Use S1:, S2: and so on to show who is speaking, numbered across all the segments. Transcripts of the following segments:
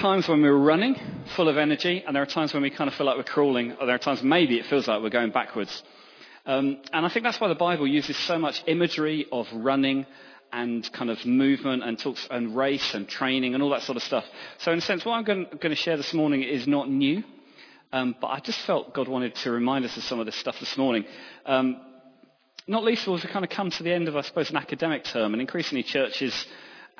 S1: times when we're running, full of energy, and there are times when we kind of feel like we're crawling, or there are times maybe it feels like we're going backwards. Um, and I think that's why the Bible uses so much imagery of running and kind of movement and talks and race and training and all that sort of stuff. So in a sense, what I'm going, going to share this morning is not new, um, but I just felt God wanted to remind us of some of this stuff this morning. Um, not least of as we kind of come to the end of, I suppose, an academic term, and increasingly churches,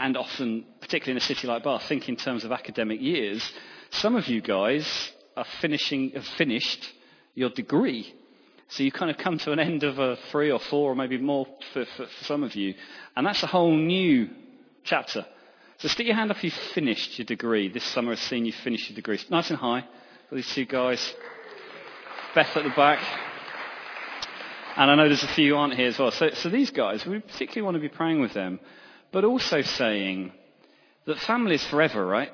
S1: and often, particularly in a city like Bath, think in terms of academic years. Some of you guys are finishing, have finished your degree. So you kind of come to an end of a three or four or maybe more for, for, for some of you. And that's a whole new chapter. So stick your hand up if you've finished your degree. This summer has seen you finish your degree. Nice and high. For these two guys. Beth at the back. And I know there's a few aren't here as well. So, so these guys, we particularly want to be praying with them, but also saying that family is forever, right?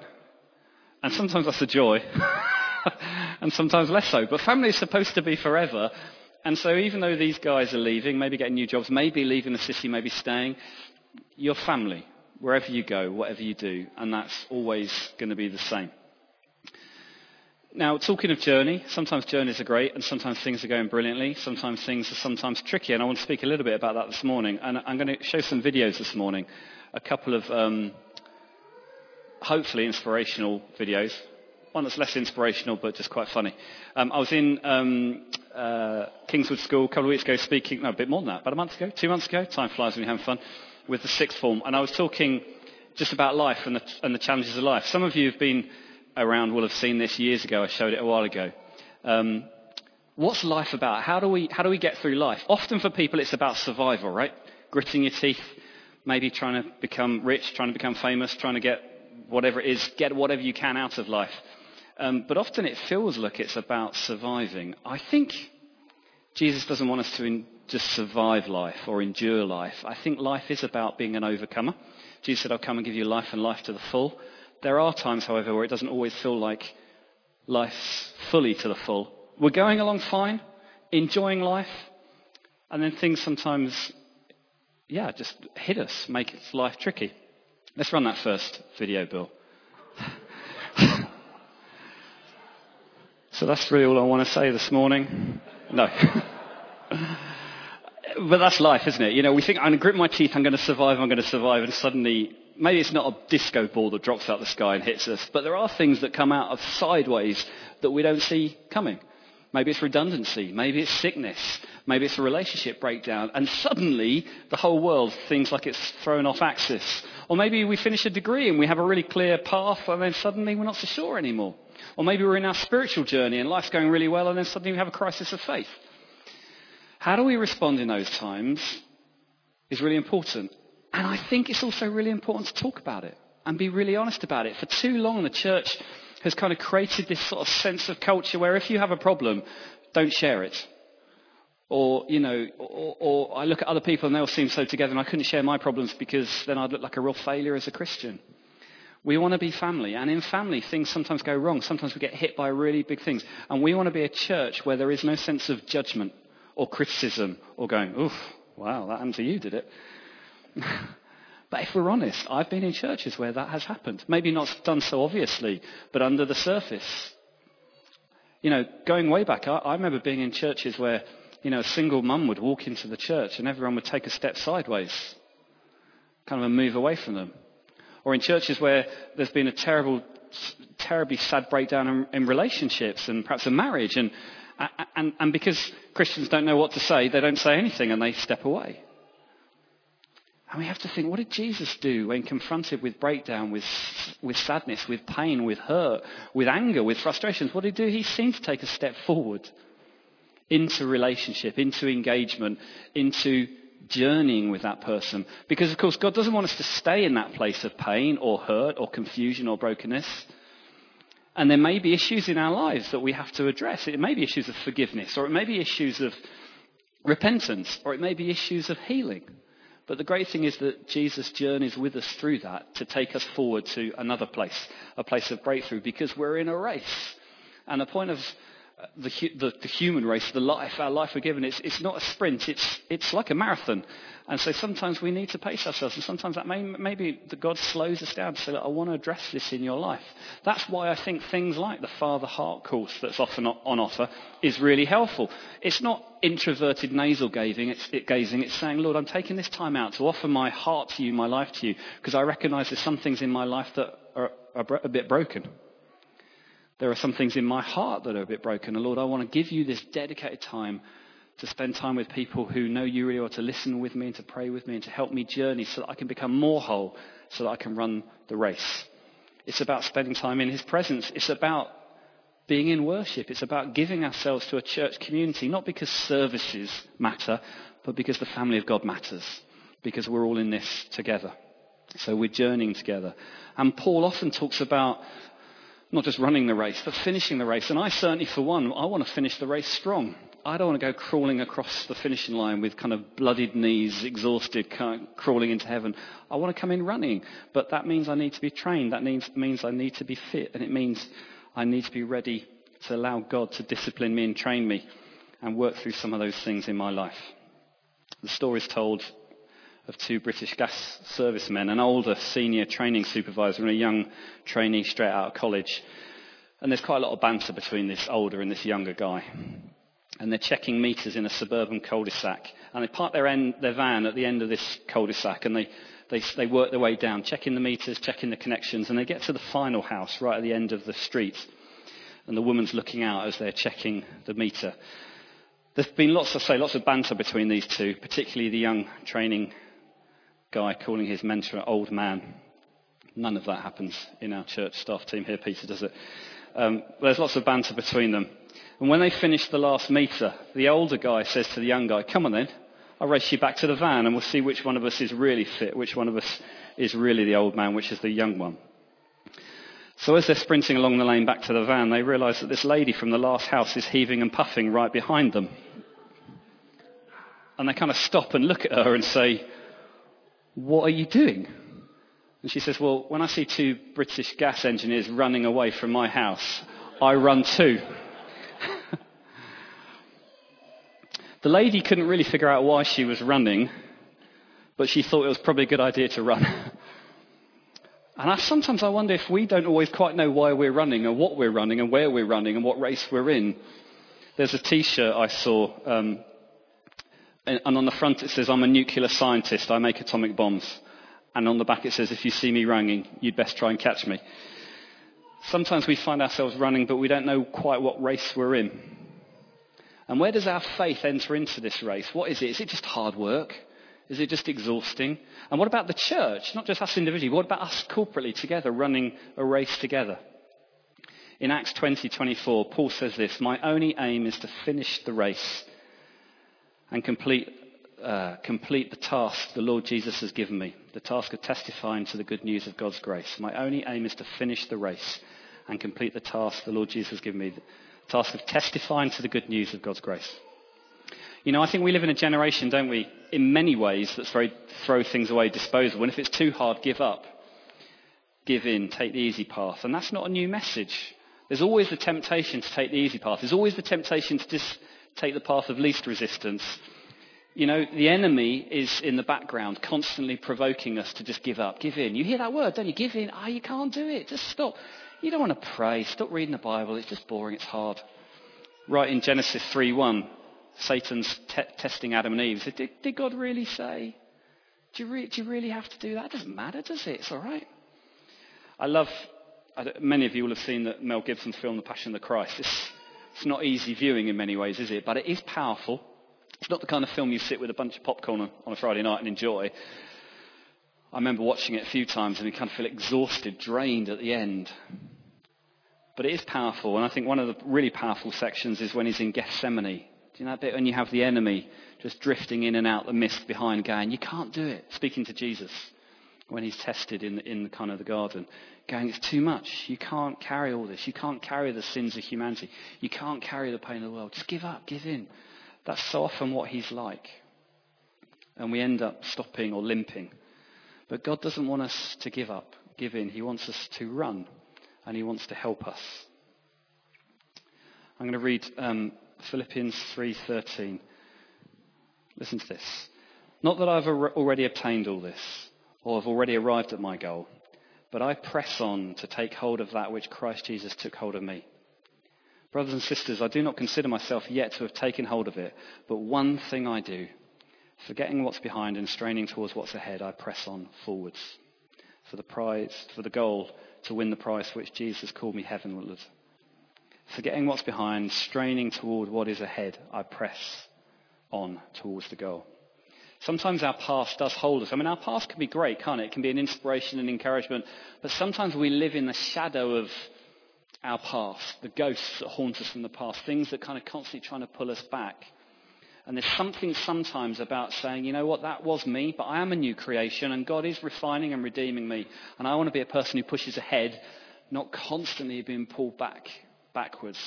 S1: And sometimes that's a joy. and sometimes less so. But family is supposed to be forever. And so even though these guys are leaving, maybe getting new jobs, maybe leaving the city, maybe staying, your family, wherever you go, whatever you do, and that's always going to be the same. Now, talking of journey, sometimes journeys are great and sometimes things are going brilliantly. Sometimes things are sometimes tricky. And I want to speak a little bit about that this morning. And I'm going to show some videos this morning. A couple of, um, hopefully inspirational videos. One that's less inspirational, but just quite funny. Um, I was in um, uh, Kingswood School a couple of weeks ago speaking, no, a bit more than that, about a month ago, two months ago. Time flies when you're having fun with the sixth form. And I was talking just about life and the, and the challenges of life. Some of you have been around will have seen this years ago. I showed it a while ago. Um, what's life about? How do, we, how do we get through life? Often for people, it's about survival, right? Gritting your teeth, maybe trying to become rich, trying to become famous, trying to get whatever it is, get whatever you can out of life. Um, but often it feels like it's about surviving. I think Jesus doesn't want us to in, just survive life or endure life. I think life is about being an overcomer. Jesus said, I'll come and give you life and life to the full. There are times, however, where it doesn't always feel like life's fully to the full. We're going along fine, enjoying life, and then things sometimes, yeah, just hit us, make life tricky. Let's run that first video, Bill. so that's really all I want to say this morning. No. but that's life, isn't it? You know, we think, I'm going to grip my teeth, I'm going to survive, I'm going to survive, and suddenly maybe it's not a disco ball that drops out the sky and hits us, but there are things that come out of sideways that we don't see coming. Maybe it's redundancy. Maybe it's sickness. Maybe it's a relationship breakdown. And suddenly, the whole world seems like it's thrown off axis. Or maybe we finish a degree and we have a really clear path, and then suddenly we're not so sure anymore. Or maybe we're in our spiritual journey and life's going really well, and then suddenly we have a crisis of faith. How do we respond in those times is really important. And I think it's also really important to talk about it and be really honest about it. For too long, the church has kind of created this sort of sense of culture where if you have a problem, don't share it. Or, you know, or, or, I look at other people and they all seem so together and I couldn't share my problems because then I'd look like a real failure as a Christian. We want to be family. And in family, things sometimes go wrong. Sometimes we get hit by really big things. And we want to be a church where there is no sense of judgment or criticism or going, oof, wow, that happened to you, did it? but if we're honest, I've been in churches where that has happened. Maybe not done so obviously, but under the surface. You know, going way back, I, I remember being in churches where, you know, a single mum would walk into the church and everyone would take a step sideways, kind of a move away from them. Or in churches where there's been a terrible, terribly sad breakdown in, in relationships and perhaps a marriage. And, and, and because Christians don't know what to say, they don't say anything and they step away. And we have to think, what did Jesus do when confronted with breakdown, with, with sadness, with pain, with hurt, with anger, with frustrations? What did he do? He seemed to take a step forward into relationship, into engagement, into journeying with that person. Because, of course, God doesn't want us to stay in that place of pain or hurt or confusion or brokenness. And there may be issues in our lives that we have to address. It may be issues of forgiveness, or it may be issues of repentance, or it may be issues of healing. But the great thing is that Jesus journeys with us through that to take us forward to another place, a place of breakthrough, because we're in a race. And the point of the, the, the, human race, the life, our life we're given, it's, it's not a sprint, it's, it's like a marathon. And so sometimes we need to pace ourselves, and sometimes that may, maybe the God slows us down to say, I want to address this in your life. That's why I think things like the Father Heart course that's often on offer is really helpful. It's not introverted nasal gazing, it's, it gazing, it's saying, Lord, I'm taking this time out to offer my heart to you, my life to you, because I recognize there's some things in my life that are, are a bit broken. There are some things in my heart that are a bit broken. And Lord, I want to give you this dedicated time to spend time with people who know you really well, to listen with me and to pray with me and to help me journey so that I can become more whole, so that I can run the race. It's about spending time in His presence. It's about being in worship. It's about giving ourselves to a church community, not because services matter, but because the family of God matters, because we're all in this together. So we're journeying together. And Paul often talks about not just running the race, but finishing the race. And I certainly, for one, I want to finish the race strong. I don't want to go crawling across the finishing line with kind of bloodied knees, exhausted, kind of crawling into heaven. I want to come in running. But that means I need to be trained. That means, means I need to be fit. And it means I need to be ready to allow God to discipline me and train me and work through some of those things in my life. The story is told of two British gas servicemen, an older senior training supervisor and a young trainee straight out of college. And there's quite a lot of banter between this older and this younger guy. And they're checking meters in a suburban cul-de-sac. And they park their, end, their van at the end of this cul-de-sac and they, they, they work their way down, checking the meters, checking the connections. And they get to the final house right at the end of the street. And the woman's looking out as they're checking the meter. There's been lots, I say, lots of banter between these two, particularly the young training guy calling his mentor an old man. None of that happens in our church staff team here, Peter, does it? Um, there's lots of banter between them. And when they finish the last meter, the older guy says to the young guy, Come on then, I'll race you back to the van and we'll see which one of us is really fit, which one of us is really the old man, which is the young one. So as they're sprinting along the lane back to the van, they realise that this lady from the last house is heaving and puffing right behind them. And they kind of stop and look at her and say, what are you doing? And she says, Well, when I see two British gas engineers running away from my house, I run too. the lady couldn't really figure out why she was running, but she thought it was probably a good idea to run. and I, sometimes I wonder if we don't always quite know why we're running and what we're running and where we're running and what race we're in. There's a t shirt I saw um, and on the front it says, I'm a nuclear scientist, I make atomic bombs. And on the back it says, if you see me running, you'd best try and catch me. Sometimes we find ourselves running, but we don't know quite what race we're in. And where does our faith enter into this race? What is it? Is it just hard work? Is it just exhausting? And what about the church? Not just us individually, what about us corporately together running a race together? In Acts 20, 24, Paul says this, My only aim is to finish the race and complete, uh, complete the task the Lord Jesus has given me, the task of testifying to the good news of God's grace. My only aim is to finish the race and complete the task the Lord Jesus has given me, the task of testifying to the good news of God's grace. You know, I think we live in a generation, don't we, in many ways that's very throw things away, disposable. And if it's too hard, give up. Give in, take the easy path. And that's not a new message. There's always the temptation to take the easy path. There's always the temptation to just take the path of least resistance. You know, the enemy is in the background, constantly provoking us to just give up, give in. You hear that word, don't you? Give in. Ah, oh, you can't do it. Just stop. You don't want to pray. Stop reading the Bible. It's just boring. It's hard. Right in Genesis 3:1, Satan's te- testing Adam and Eve. Did, did God really say? Do you, re- do you really have to do that? It doesn't matter, does it? It's all right. I love. Many of you will have seen that Mel Gibson film, The Passion of the Christ. It's not easy viewing in many ways, is it? But it is powerful. It's not the kind of film you sit with a bunch of popcorn on a Friday night and enjoy. I remember watching it a few times and you kind of feel exhausted, drained at the end. But it is powerful, and I think one of the really powerful sections is when he's in Gethsemane. Do you know that bit when you have the enemy just drifting in and out the mist behind, going, "You can't do it." Speaking to Jesus when he's tested in the, in the kind of the garden, going, it's too much. You can't carry all this. You can't carry the sins of humanity. You can't carry the pain of the world. Just give up, give in. That's so often what he's like. And we end up stopping or limping. But God doesn't want us to give up, give in. He wants us to run, and He wants to help us. I'm going to read um, Philippians 3:13. Listen to this. Not that I've already obtained all this, or have already arrived at my goal, but I press on to take hold of that which Christ Jesus took hold of me. Brothers and sisters, I do not consider myself yet to have taken hold of it, but one thing I do, forgetting what's behind and straining towards what's ahead, I press on forwards for the prize, for the goal to win the prize which Jesus called me heavenward. Forgetting what's behind, straining toward what is ahead, I press on towards the goal. Sometimes our past does hold us. I mean, our past can be great, can't it? It can be an inspiration and encouragement. But sometimes we live in the shadow of our past, the ghosts that haunt us from the past, things that kind of constantly trying to pull us back. And there's something sometimes about saying, you know what, that was me, but I am a new creation and God is refining and redeeming me. And I want to be a person who pushes ahead, not constantly being pulled back, backwards.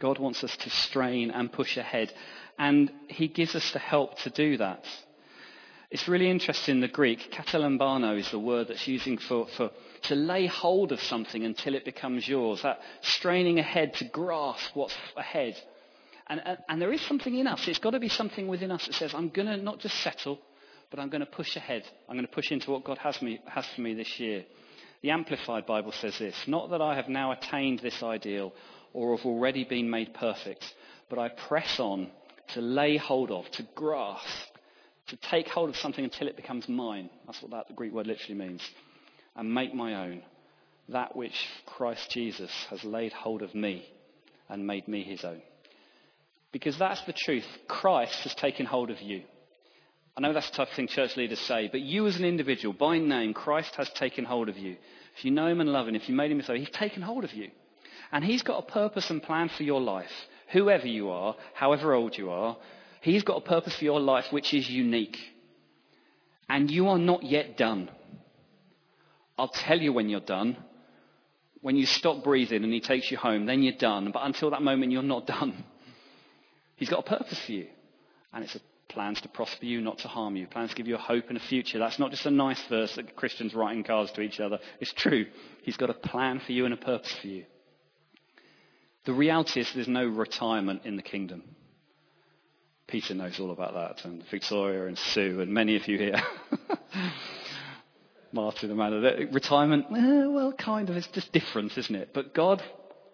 S1: God wants us to strain and push ahead. And He gives us the help to do that. It's really interesting in the Greek. Katalambano is the word that's using for, for to lay hold of something until it becomes yours. That straining ahead to grasp what's ahead. And, and, and there is something in us. It's got to be something within us that says, I'm going to not just settle, but I'm going to push ahead. I'm going to push into what God has, me, has for me this year. The Amplified Bible says this Not that I have now attained this ideal or have already been made perfect, but I press on to lay hold of, to grasp, to take hold of something until it becomes mine. That's what that Greek word literally means. And make my own that which Christ Jesus has laid hold of me and made me his own. Because that's the truth. Christ has taken hold of you. I know that's a tough thing church leaders say, but you as an individual, by name, Christ has taken hold of you. If you know him and love him, if you made him so, he's taken hold of you. And He's got a purpose and plan for your life. Whoever you are, however old you are, He's got a purpose for your life which is unique. And you are not yet done. I'll tell you when you're done. When you stop breathing and He takes you home, then you're done. But until that moment, you're not done. He's got a purpose for you. And it's a plans to prosper you, not to harm you, plans to give you a hope and a future. That's not just a nice verse that Christians write in cards to each other. It's true. He's got a plan for you and a purpose for you. The reality is there's no retirement in the kingdom. Peter knows all about that, and Victoria and Sue, and many of you here. Martin, Amanda. Retirement, eh, well, kind of. It's just different, isn't it? But God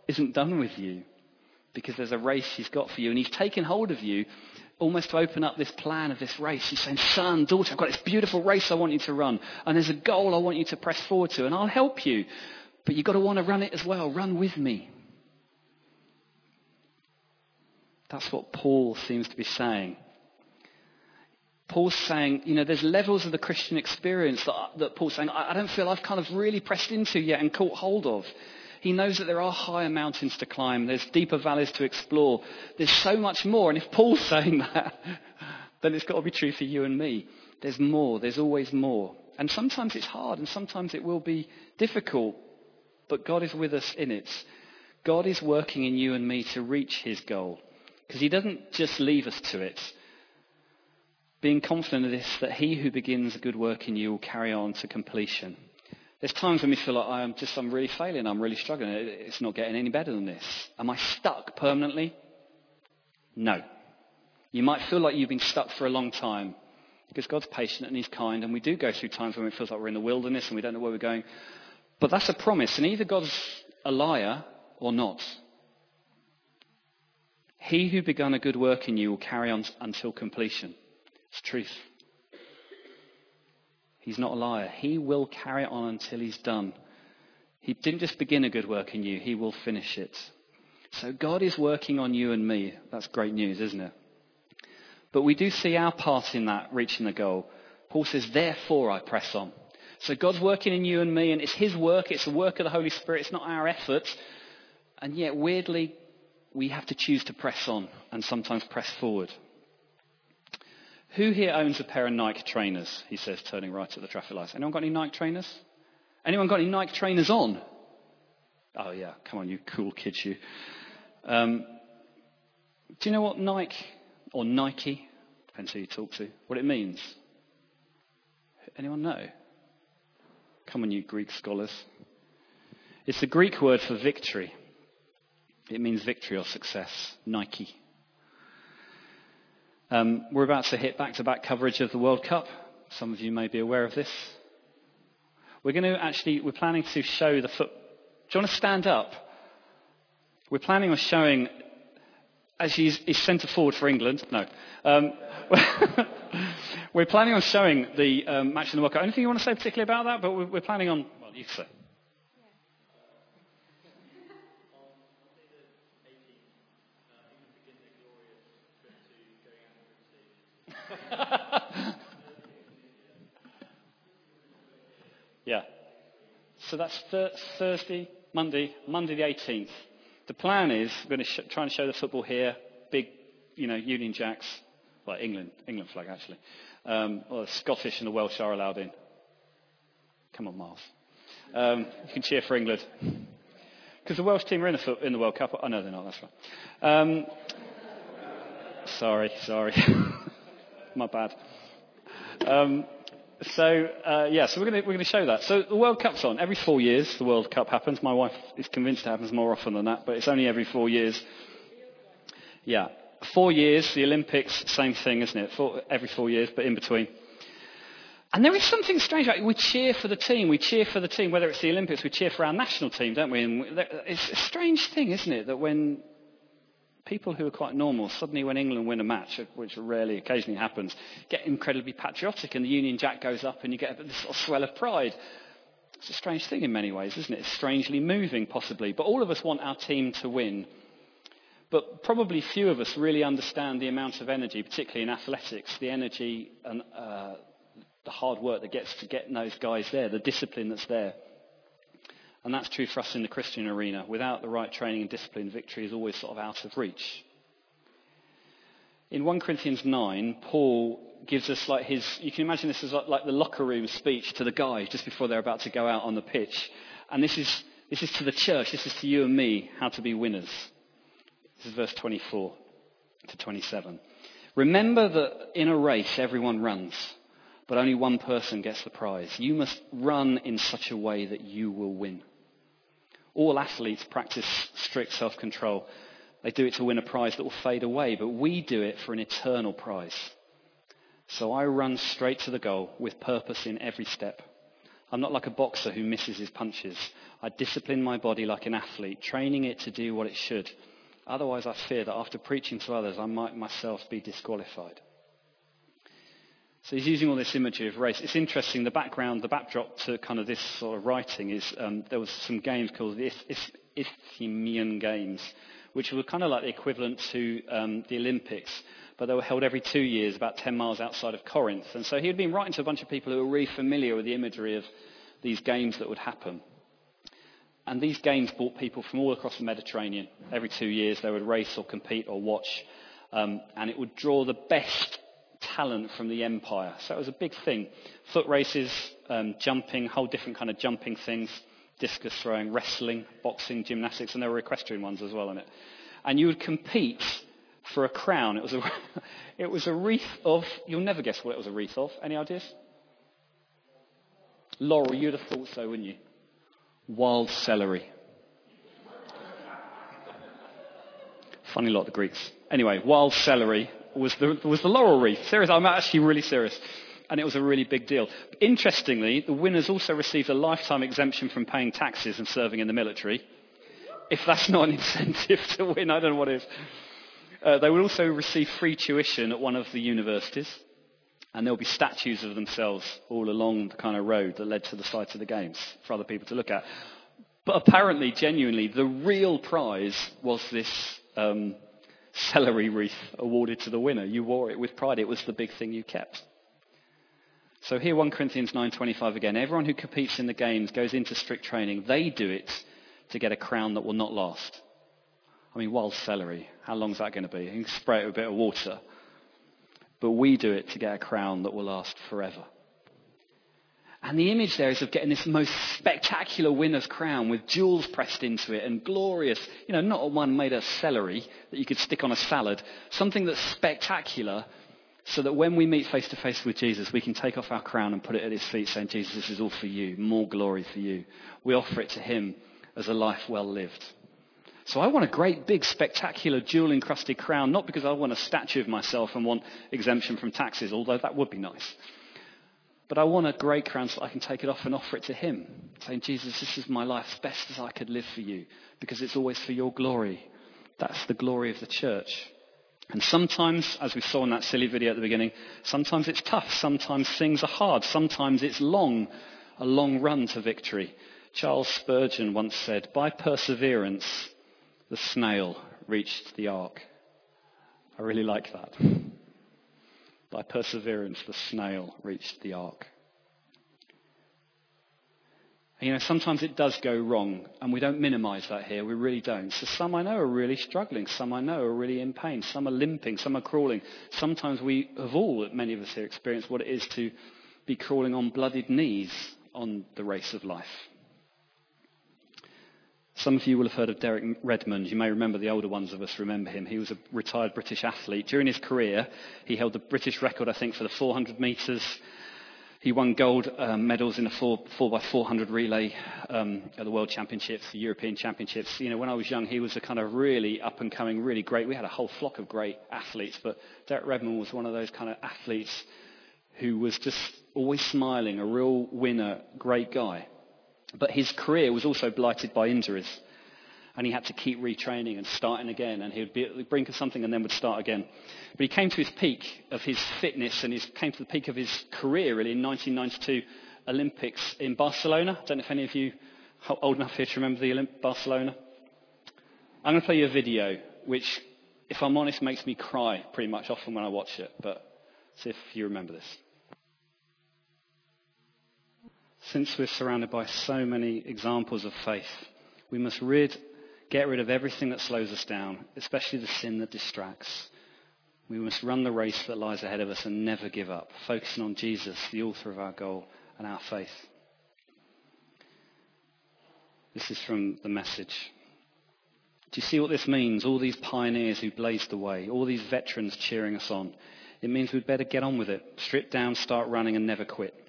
S1: isn't done with you because there's a race He's got for you, and He's taken hold of you almost to open up this plan of this race. He's saying, Son, daughter, I've got this beautiful race I want you to run, and there's a goal I want you to press forward to, and I'll help you. But you've got to want to run it as well. Run with me. That's what Paul seems to be saying. Paul's saying, you know, there's levels of the Christian experience that, that Paul's saying, I, I don't feel I've kind of really pressed into yet and caught hold of. He knows that there are higher mountains to climb, there's deeper valleys to explore, there's so much more. And if Paul's saying that, then it's got to be true for you and me. There's more, there's always more. And sometimes it's hard and sometimes it will be difficult, but God is with us in it. God is working in you and me to reach his goal. Because he doesn't just leave us to it. Being confident of this, that he who begins a good work in you will carry on to completion. There's times when we feel like I'm just, I'm really failing, I'm really struggling, it's not getting any better than this. Am I stuck permanently? No. You might feel like you've been stuck for a long time because God's patient and He's kind, and we do go through times when it feels like we're in the wilderness and we don't know where we're going. But that's a promise, and either God's a liar or not. He who begun a good work in you will carry on until completion. It's truth. He's not a liar. He will carry on until he's done. He didn't just begin a good work in you, he will finish it. So God is working on you and me. That's great news, isn't it? But we do see our part in that, reaching the goal. Paul says, therefore I press on. So God's working in you and me, and it's His work, it's the work of the Holy Spirit, it's not our efforts. And yet, weirdly, we have to choose to press on and sometimes press forward. Who here owns a pair of Nike trainers? He says, turning right at the traffic lights. Anyone got any Nike trainers? Anyone got any Nike trainers on? Oh, yeah. Come on, you cool kids, you. Um, do you know what Nike, or Nike, depends who you talk to, what it means? Anyone know? Come on, you Greek scholars. It's the Greek word for victory. It means victory or success. Nike. Um, we're about to hit back-to-back coverage of the World Cup. Some of you may be aware of this. We're going to actually, we're planning to show the foot. Do you want to stand up? We're planning on showing, as he's, he's centre forward for England. No. Um, we're planning on showing the um, match in the World Cup. Anything you want to say particularly about that? But we're, we're planning on, well, you say. Yeah. So that's th- Thursday, Monday, Monday the 18th. The plan is we're going to sh- try and show the football here, big, you know, Union Jacks, well, England, England flag actually. Um, well, the Scottish and the Welsh are allowed in. Come on, Miles. Um, you can cheer for England. Because the Welsh team are in the, in the World Cup. Oh, no, they're not. That's right. Um, sorry, sorry. My bad. Um, so, uh, yeah, so we're going to show that. So the World Cup's on. Every four years, the World Cup happens. My wife is convinced it happens more often than that, but it's only every four years. Yeah. Four years, the Olympics, same thing, isn't it? Four, every four years, but in between. And there is something strange about it. We cheer for the team. We cheer for the team, whether it's the Olympics, we cheer for our national team, don't we? And it's a strange thing, isn't it, that when people who are quite normal, suddenly when England win a match, which rarely occasionally happens, get incredibly patriotic and the Union Jack goes up and you get this sort of swell of pride. It's a strange thing in many ways, isn't it? It's strangely moving, possibly. But all of us want our team to win. But probably few of us really understand the amount of energy, particularly in athletics, the energy and uh, the hard work that gets to get those guys there, the discipline that's there. And that's true for us in the Christian arena. Without the right training and discipline, victory is always sort of out of reach. In 1 Corinthians 9, Paul gives us like his, you can imagine this as like the locker room speech to the guys just before they're about to go out on the pitch. And this is, this is to the church, this is to you and me, how to be winners. This is verse 24 to 27. Remember that in a race everyone runs, but only one person gets the prize. You must run in such a way that you will win. All athletes practice strict self control. They do it to win a prize that will fade away, but we do it for an eternal prize. So I run straight to the goal with purpose in every step. I'm not like a boxer who misses his punches. I discipline my body like an athlete, training it to do what it should. Otherwise, I fear that after preaching to others, I might myself be disqualified. So he's using all this imagery of race. It's interesting. The background, the backdrop to kind of this sort of writing is um, there was some games called the Isthmian Games, which were kind of like the equivalent to um, the Olympics, but they were held every two years, about 10 miles outside of Corinth. And so he had been writing to a bunch of people who were really familiar with the imagery of these games that would happen. And these games brought people from all across the Mediterranean. Every two years they would race or compete or watch. Um, and it would draw the best talent from the empire. So it was a big thing. Foot races, um, jumping, whole different kind of jumping things, discus throwing, wrestling, boxing, gymnastics, and there were equestrian ones as well in it. And you would compete for a crown. It was a, it was a wreath of, you'll never guess what it was a wreath of. Any ideas? Laurel, you'd have thought so, wouldn't you? Wild celery. Funny lot, the Greeks. Anyway, wild celery was the, was the laurel wreath. Serious, I'm actually really serious. And it was a really big deal. Interestingly, the winners also received a lifetime exemption from paying taxes and serving in the military. If that's not an incentive to win, I don't know what is. Uh, they would also receive free tuition at one of the universities. And there'll be statues of themselves all along the kind of road that led to the site of the games for other people to look at. But apparently, genuinely, the real prize was this um, celery wreath awarded to the winner. You wore it with pride. It was the big thing you kept. So here 1 Corinthians 9:25 again. Everyone who competes in the games goes into strict training. They do it to get a crown that will not last. I mean, wild celery. How long is that going to be? You can spray it with a bit of water. But we do it to get a crown that will last forever. And the image there is of getting this most spectacular winner's crown with jewels pressed into it and glorious, you know, not one made of celery that you could stick on a salad, something that's spectacular so that when we meet face to face with Jesus, we can take off our crown and put it at his feet saying, Jesus, this is all for you, more glory for you. We offer it to him as a life well lived. So I want a great, big, spectacular, jewel encrusted crown, not because I want a statue of myself and want exemption from taxes, although that would be nice. But I want a great crown so I can take it off and offer it to Him, saying, Jesus, this is my life as best as I could live for you, because it's always for your glory. That's the glory of the church. And sometimes, as we saw in that silly video at the beginning, sometimes it's tough, sometimes things are hard, sometimes it's long, a long run to victory. Charles Spurgeon once said, by perseverance, the snail reached the ark. I really like that. By perseverance, the snail reached the ark. You know, sometimes it does go wrong, and we don't minimize that here. We really don't. So some I know are really struggling. Some I know are really in pain. Some are limping. Some are crawling. Sometimes we have all, many of us here, experienced what it is to be crawling on bloodied knees on the race of life. Some of you will have heard of Derek Redmond. You may remember the older ones of us remember him. He was a retired British athlete. During his career, he held the British record, I think, for the 400 metres. He won gold um, medals in the 4, 4x400 relay um, at the World Championships, the European Championships. You know, when I was young, he was a kind of really up and coming, really great. We had a whole flock of great athletes, but Derek Redmond was one of those kind of athletes who was just always smiling, a real winner, great guy. But his career was also blighted by injuries. And he had to keep retraining and starting again. And he would be at the brink of something and then would start again. But he came to his peak of his fitness and he came to the peak of his career really in 1992 Olympics in Barcelona. I don't know if any of you are old enough here to remember the Olymp- Barcelona. I'm going to play you a video which, if I'm honest, makes me cry pretty much often when I watch it. But see if you remember this. Since we're surrounded by so many examples of faith, we must rid, get rid of everything that slows us down, especially the sin that distracts. We must run the race that lies ahead of us and never give up, focusing on Jesus, the author of our goal and our faith. This is from the message. Do you see what this means? All these pioneers who blazed the way, all these veterans cheering us on. It means we'd better get on with it, strip down, start running, and never quit.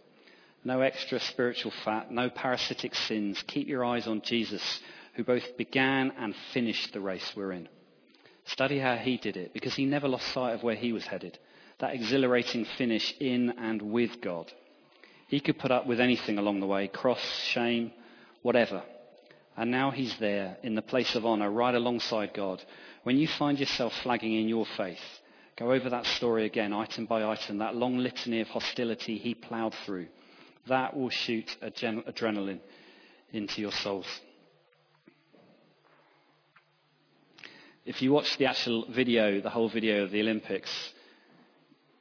S1: No extra spiritual fat, no parasitic sins. Keep your eyes on Jesus, who both began and finished the race we're in. Study how he did it, because he never lost sight of where he was headed. That exhilarating finish in and with God. He could put up with anything along the way cross, shame, whatever. And now he's there in the place of honor, right alongside God. When you find yourself flagging in your faith, go over that story again, item by item, that long litany of hostility he plowed through that will shoot adrenaline into your souls. If you watch the actual video, the whole video of the Olympics,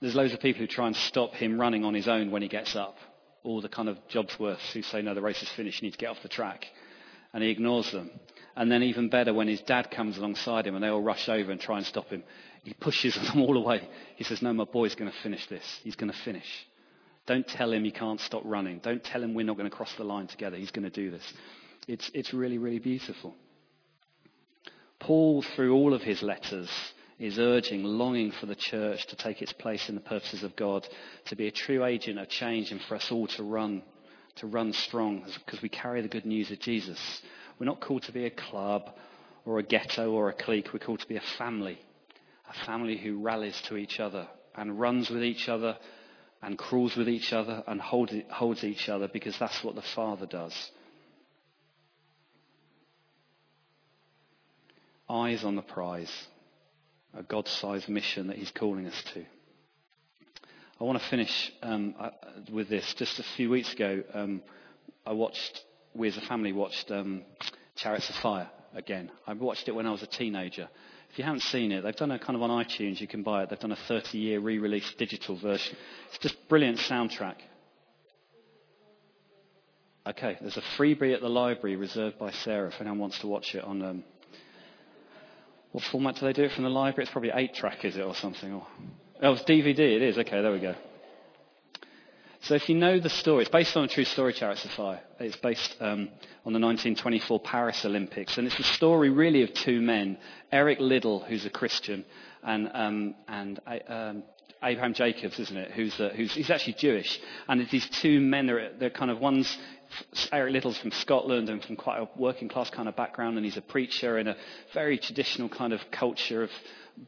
S1: there's loads of people who try and stop him running on his own when he gets up. All the kind of Jobsworths who say, no, the race is finished, you need to get off the track. And he ignores them. And then even better, when his dad comes alongside him and they all rush over and try and stop him, he pushes them all away. He says, no, my boy's going to finish this. He's going to finish. Don't tell him he can't stop running. Don't tell him we're not going to cross the line together. He's going to do this. It's, it's really, really beautiful. Paul, through all of his letters, is urging, longing for the church to take its place in the purposes of God, to be a true agent of change, and for us all to run, to run strong, because we carry the good news of Jesus. We're not called to be a club or a ghetto or a clique. We're called to be a family, a family who rallies to each other and runs with each other and crawls with each other and hold, holds each other because that's what the Father does. Eyes on the prize, a God sized mission that He's calling us to. I want to finish um, uh, with this. Just a few weeks ago, um, I watched, we as a family watched um, Chariots of Fire again. I watched it when I was a teenager. If you haven't seen it, they've done a kind of on iTunes, you can buy it. They've done a 30 year re release digital version. It's just brilliant soundtrack. Okay, there's a freebie at the library reserved by Sarah if anyone wants to watch it on. Um, what format do they do it from the library? It's probably 8 track, is it, or something? Or, oh, it's DVD, it is. Okay, there we go. So if you know the story, it's based on a true story, Chariots of Fire. It's based um, on the 1924 Paris Olympics. And it's the story really of two men, Eric Liddell, who's a Christian, and, um, and um, Abraham Jacobs, isn't it? Who's, uh, who's he's actually Jewish, and it's these two men. They're, they're kind of one's Eric Liddell's from Scotland and from quite a working class kind of background, and he's a preacher in a very traditional kind of culture of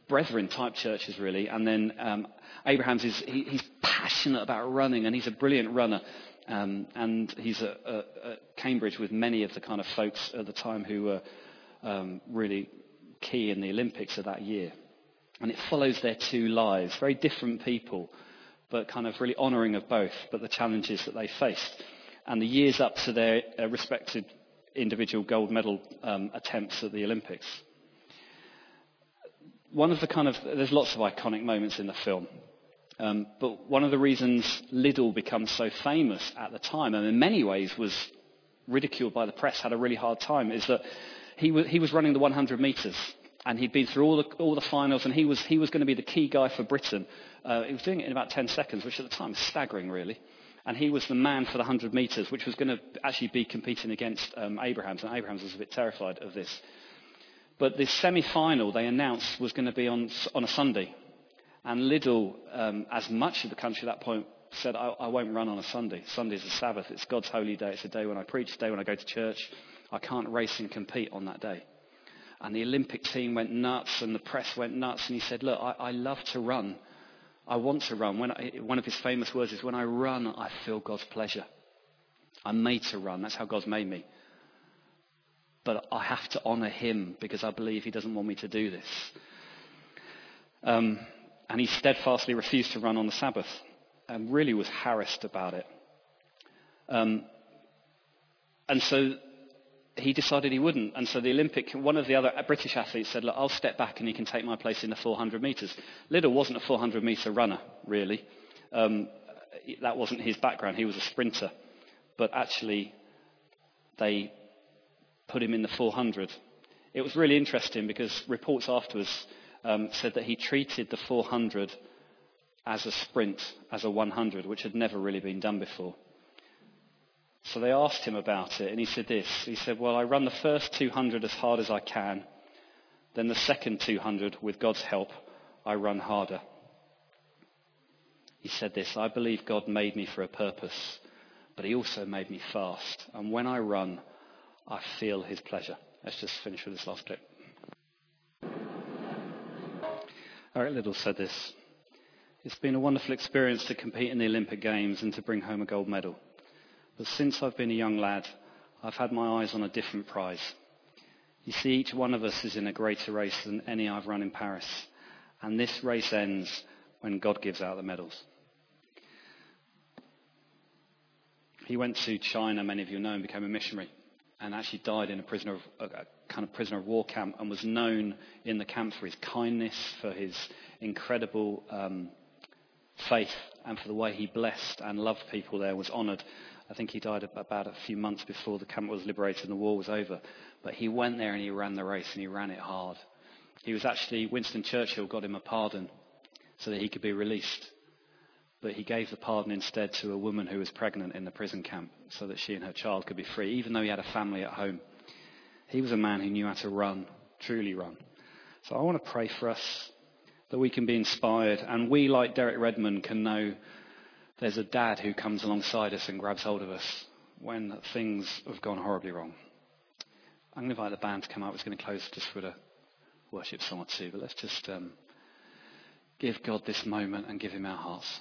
S1: brethren type churches, really. And then um, Abraham's is he, he's passionate about running, and he's a brilliant runner. Um, and he's at, Cambridge with many of the kind of folks at the time who were um, really key in the Olympics of that year. And it follows their two lives, very different people, but kind of really honouring of both, but the challenges that they faced. And the years up to their respective individual gold medal um, attempts at the Olympics. One of the kind of, there's lots of iconic moments in the film. Um, but one of the reasons Liddell becomes so famous at the time, and in many ways was ridiculed by the press, had a really hard time, is that he, w- he was running the 100 metres. And he'd been through all the, all the finals, and he was, he was going to be the key guy for Britain. Uh, he was doing it in about 10 seconds, which at the time was staggering, really. And he was the man for the 100 metres, which was going to actually be competing against um, Abrahams. And Abrahams was a bit terrified of this. But the semi final they announced was going to be on, on a Sunday. And Liddell, um, as much of the country at that point, said, I, I won't run on a Sunday. Sunday's a Sabbath. It's God's holy day. It's a day when I preach, a day when I go to church. I can't race and compete on that day. And the Olympic team went nuts and the press went nuts. And he said, Look, I, I love to run. I want to run. I, one of his famous words is, When I run, I feel God's pleasure. I'm made to run. That's how God's made me. But I have to honour him because I believe he doesn't want me to do this. Um, and he steadfastly refused to run on the Sabbath and really was harassed about it. Um, and so he decided he wouldn't. And so the Olympic, one of the other British athletes said, Look, I'll step back and you can take my place in the 400 metres. Liddell wasn't a 400 metre runner, really. Um, that wasn't his background. He was a sprinter. But actually, they put him in the 400. It was really interesting because reports afterwards um, said that he treated the 400 as a sprint, as a 100, which had never really been done before. So they asked him about it, and he said this. He said, Well, I run the first 200 as hard as I can. Then the second 200, with God's help, I run harder. He said this I believe God made me for a purpose, but He also made me fast. And when I run, I feel His pleasure. Let's just finish with this last clip. Eric Liddell said this It's been a wonderful experience to compete in the Olympic Games and to bring home a gold medal. But since I've been a young lad, I've had my eyes on a different prize. You see, each one of us is in a greater race than any I've run in Paris. And this race ends when God gives out the medals. He went to China, many of you know, and became a missionary, and actually died in a prisoner of, a kind of prisoner of war camp, and was known in the camp for his kindness, for his incredible um, faith, and for the way he blessed and loved people there. Was honoured I think he died about a few months before the camp was liberated and the war was over. But he went there and he ran the race and he ran it hard. He was actually, Winston Churchill got him a pardon so that he could be released. But he gave the pardon instead to a woman who was pregnant in the prison camp so that she and her child could be free, even though he had a family at home. He was a man who knew how to run, truly run. So I want to pray for us that we can be inspired and we, like Derek Redmond, can know there's a dad who comes alongside us and grabs hold of us when things have gone horribly wrong. I'm going to invite the band to come up. It's going to close just with a worship song or two, but let's just um, give God this moment and give Him our hearts.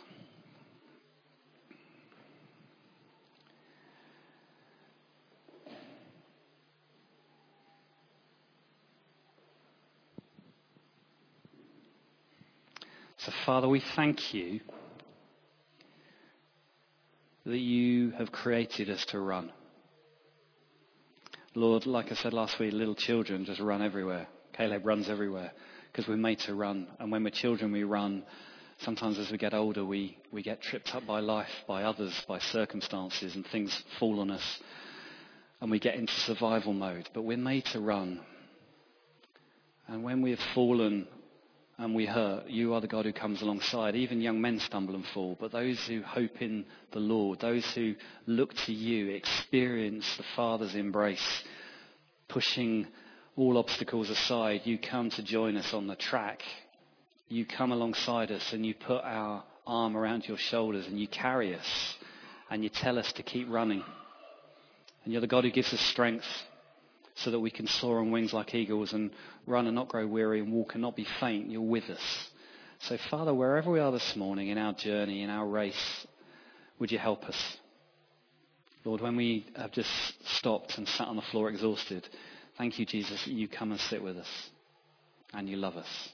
S1: So, Father, we thank you that you have created us to run. Lord, like I said last week, little children just run everywhere. Caleb runs everywhere because we're made to run. And when we're children, we run. Sometimes as we get older, we, we get tripped up by life, by others, by circumstances, and things fall on us. And we get into survival mode. But we're made to run. And when we have fallen and we hurt, you are the God who comes alongside. Even young men stumble and fall, but those who hope in the Lord, those who look to you, experience the Father's embrace, pushing all obstacles aside, you come to join us on the track. You come alongside us and you put our arm around your shoulders and you carry us and you tell us to keep running. And you're the God who gives us strength so that we can soar on wings like eagles and run and not grow weary and walk and not be faint. You're with us. So, Father, wherever we are this morning in our journey, in our race, would you help us? Lord, when we have just stopped and sat on the floor exhausted, thank you, Jesus, that you come and sit with us and you love us.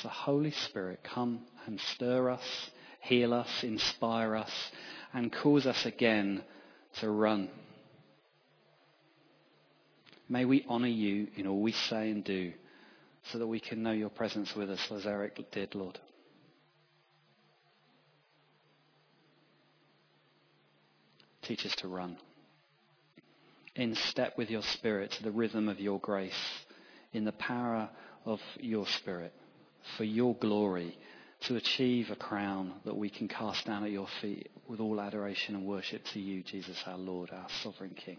S1: So, Holy Spirit, come and stir us, heal us, inspire us, and cause us again to run. May we honour you in all we say and do so that we can know your presence with us as Eric did, Lord. Teach us to run in step with your spirit to the rhythm of your grace, in the power of your spirit, for your glory, to achieve a crown that we can cast down at your feet with all adoration and worship to you, Jesus, our Lord, our sovereign King.